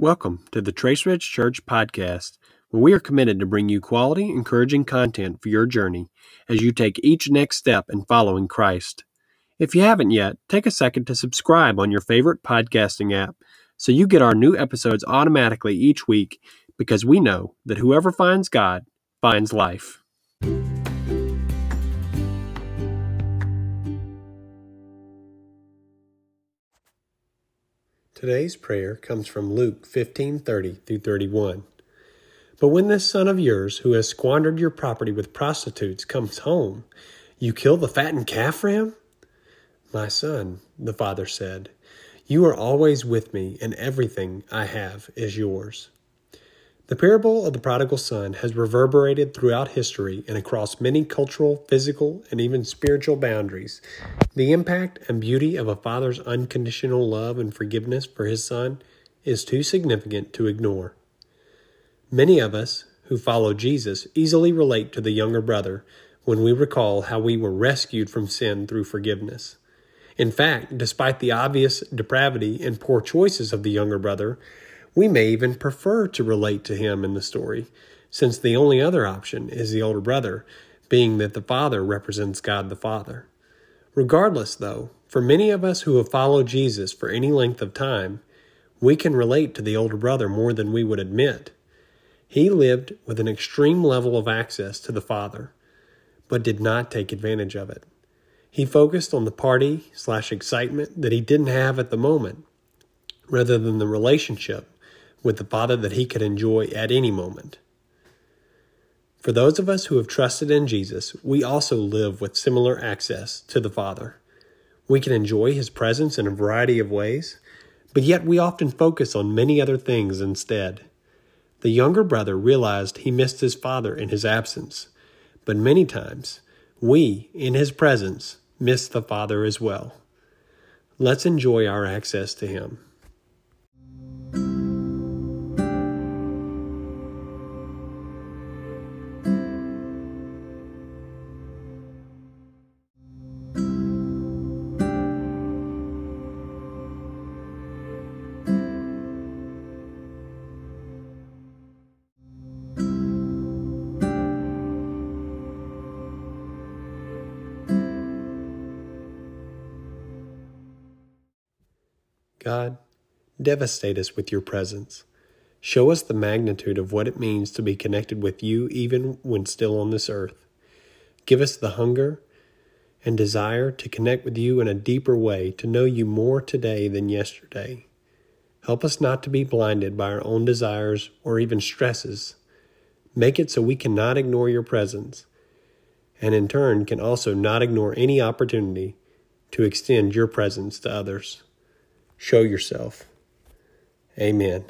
Welcome to the Trace Ridge Church podcast, where we are committed to bring you quality, encouraging content for your journey as you take each next step in following Christ. If you haven't yet, take a second to subscribe on your favorite podcasting app so you get our new episodes automatically each week because we know that whoever finds God finds life. Today's prayer comes from Luke 15:30 through 31. But when this son of yours who has squandered your property with prostitutes comes home, you kill the fattened calf for him? My son, the father said, you are always with me, and everything I have is yours. The parable of the prodigal son has reverberated throughout history and across many cultural, physical, and even spiritual boundaries. The impact and beauty of a father's unconditional love and forgiveness for his son is too significant to ignore. Many of us who follow Jesus easily relate to the younger brother when we recall how we were rescued from sin through forgiveness. In fact, despite the obvious depravity and poor choices of the younger brother, we may even prefer to relate to him in the story, since the only other option is the older brother, being that the father represents God the Father. Regardless, though, for many of us who have followed Jesus for any length of time, we can relate to the older brother more than we would admit. He lived with an extreme level of access to the Father, but did not take advantage of it. He focused on the party slash excitement that he didn't have at the moment, rather than the relationship with the Father that he could enjoy at any moment. For those of us who have trusted in Jesus, we also live with similar access to the Father. We can enjoy his presence in a variety of ways, but yet we often focus on many other things instead. The younger brother realized he missed his father in his absence, but many times we, in his presence, miss the Father as well. Let's enjoy our access to him. God, devastate us with your presence. Show us the magnitude of what it means to be connected with you even when still on this earth. Give us the hunger and desire to connect with you in a deeper way, to know you more today than yesterday. Help us not to be blinded by our own desires or even stresses. Make it so we cannot ignore your presence, and in turn can also not ignore any opportunity to extend your presence to others. Show yourself. Amen.